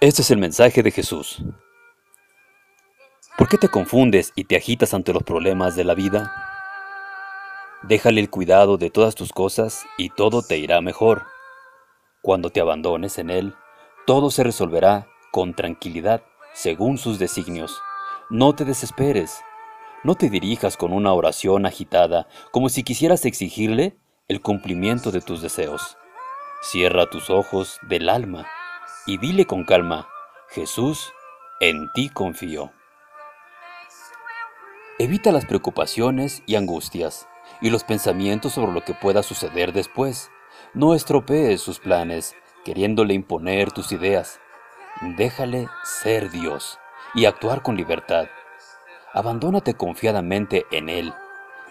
Este es el mensaje de Jesús. ¿Por qué te confundes y te agitas ante los problemas de la vida? Déjale el cuidado de todas tus cosas y todo te irá mejor. Cuando te abandones en Él, todo se resolverá con tranquilidad según sus designios. No te desesperes. No te dirijas con una oración agitada como si quisieras exigirle el cumplimiento de tus deseos. Cierra tus ojos del alma y dile con calma, Jesús, en ti confío. Evita las preocupaciones y angustias y los pensamientos sobre lo que pueda suceder después. No estropees sus planes queriéndole imponer tus ideas. Déjale ser Dios y actuar con libertad. Abandónate confiadamente en Él,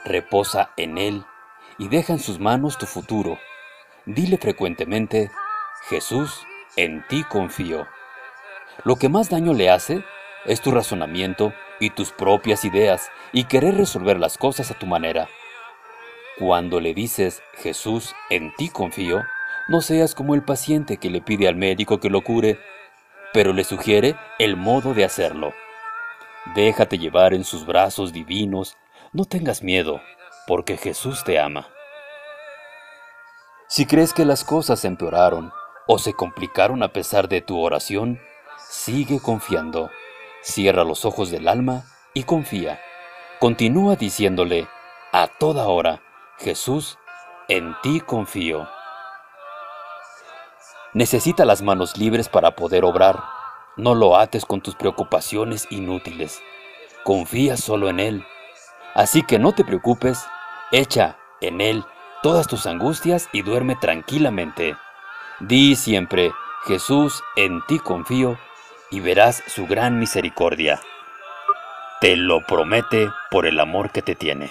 reposa en Él y deja en sus manos tu futuro. Dile frecuentemente, Jesús, en ti confío. Lo que más daño le hace es tu razonamiento y tus propias ideas y querer resolver las cosas a tu manera. Cuando le dices, Jesús, en ti confío, no seas como el paciente que le pide al médico que lo cure, pero le sugiere el modo de hacerlo. Déjate llevar en sus brazos divinos, no tengas miedo, porque Jesús te ama. Si crees que las cosas empeoraron, o se complicaron a pesar de tu oración, sigue confiando. Cierra los ojos del alma y confía. Continúa diciéndole a toda hora, Jesús, en ti confío. Necesita las manos libres para poder obrar. No lo ates con tus preocupaciones inútiles. Confía solo en Él. Así que no te preocupes, echa en Él todas tus angustias y duerme tranquilamente. Di siempre, Jesús, en ti confío, y verás su gran misericordia. Te lo promete por el amor que te tiene.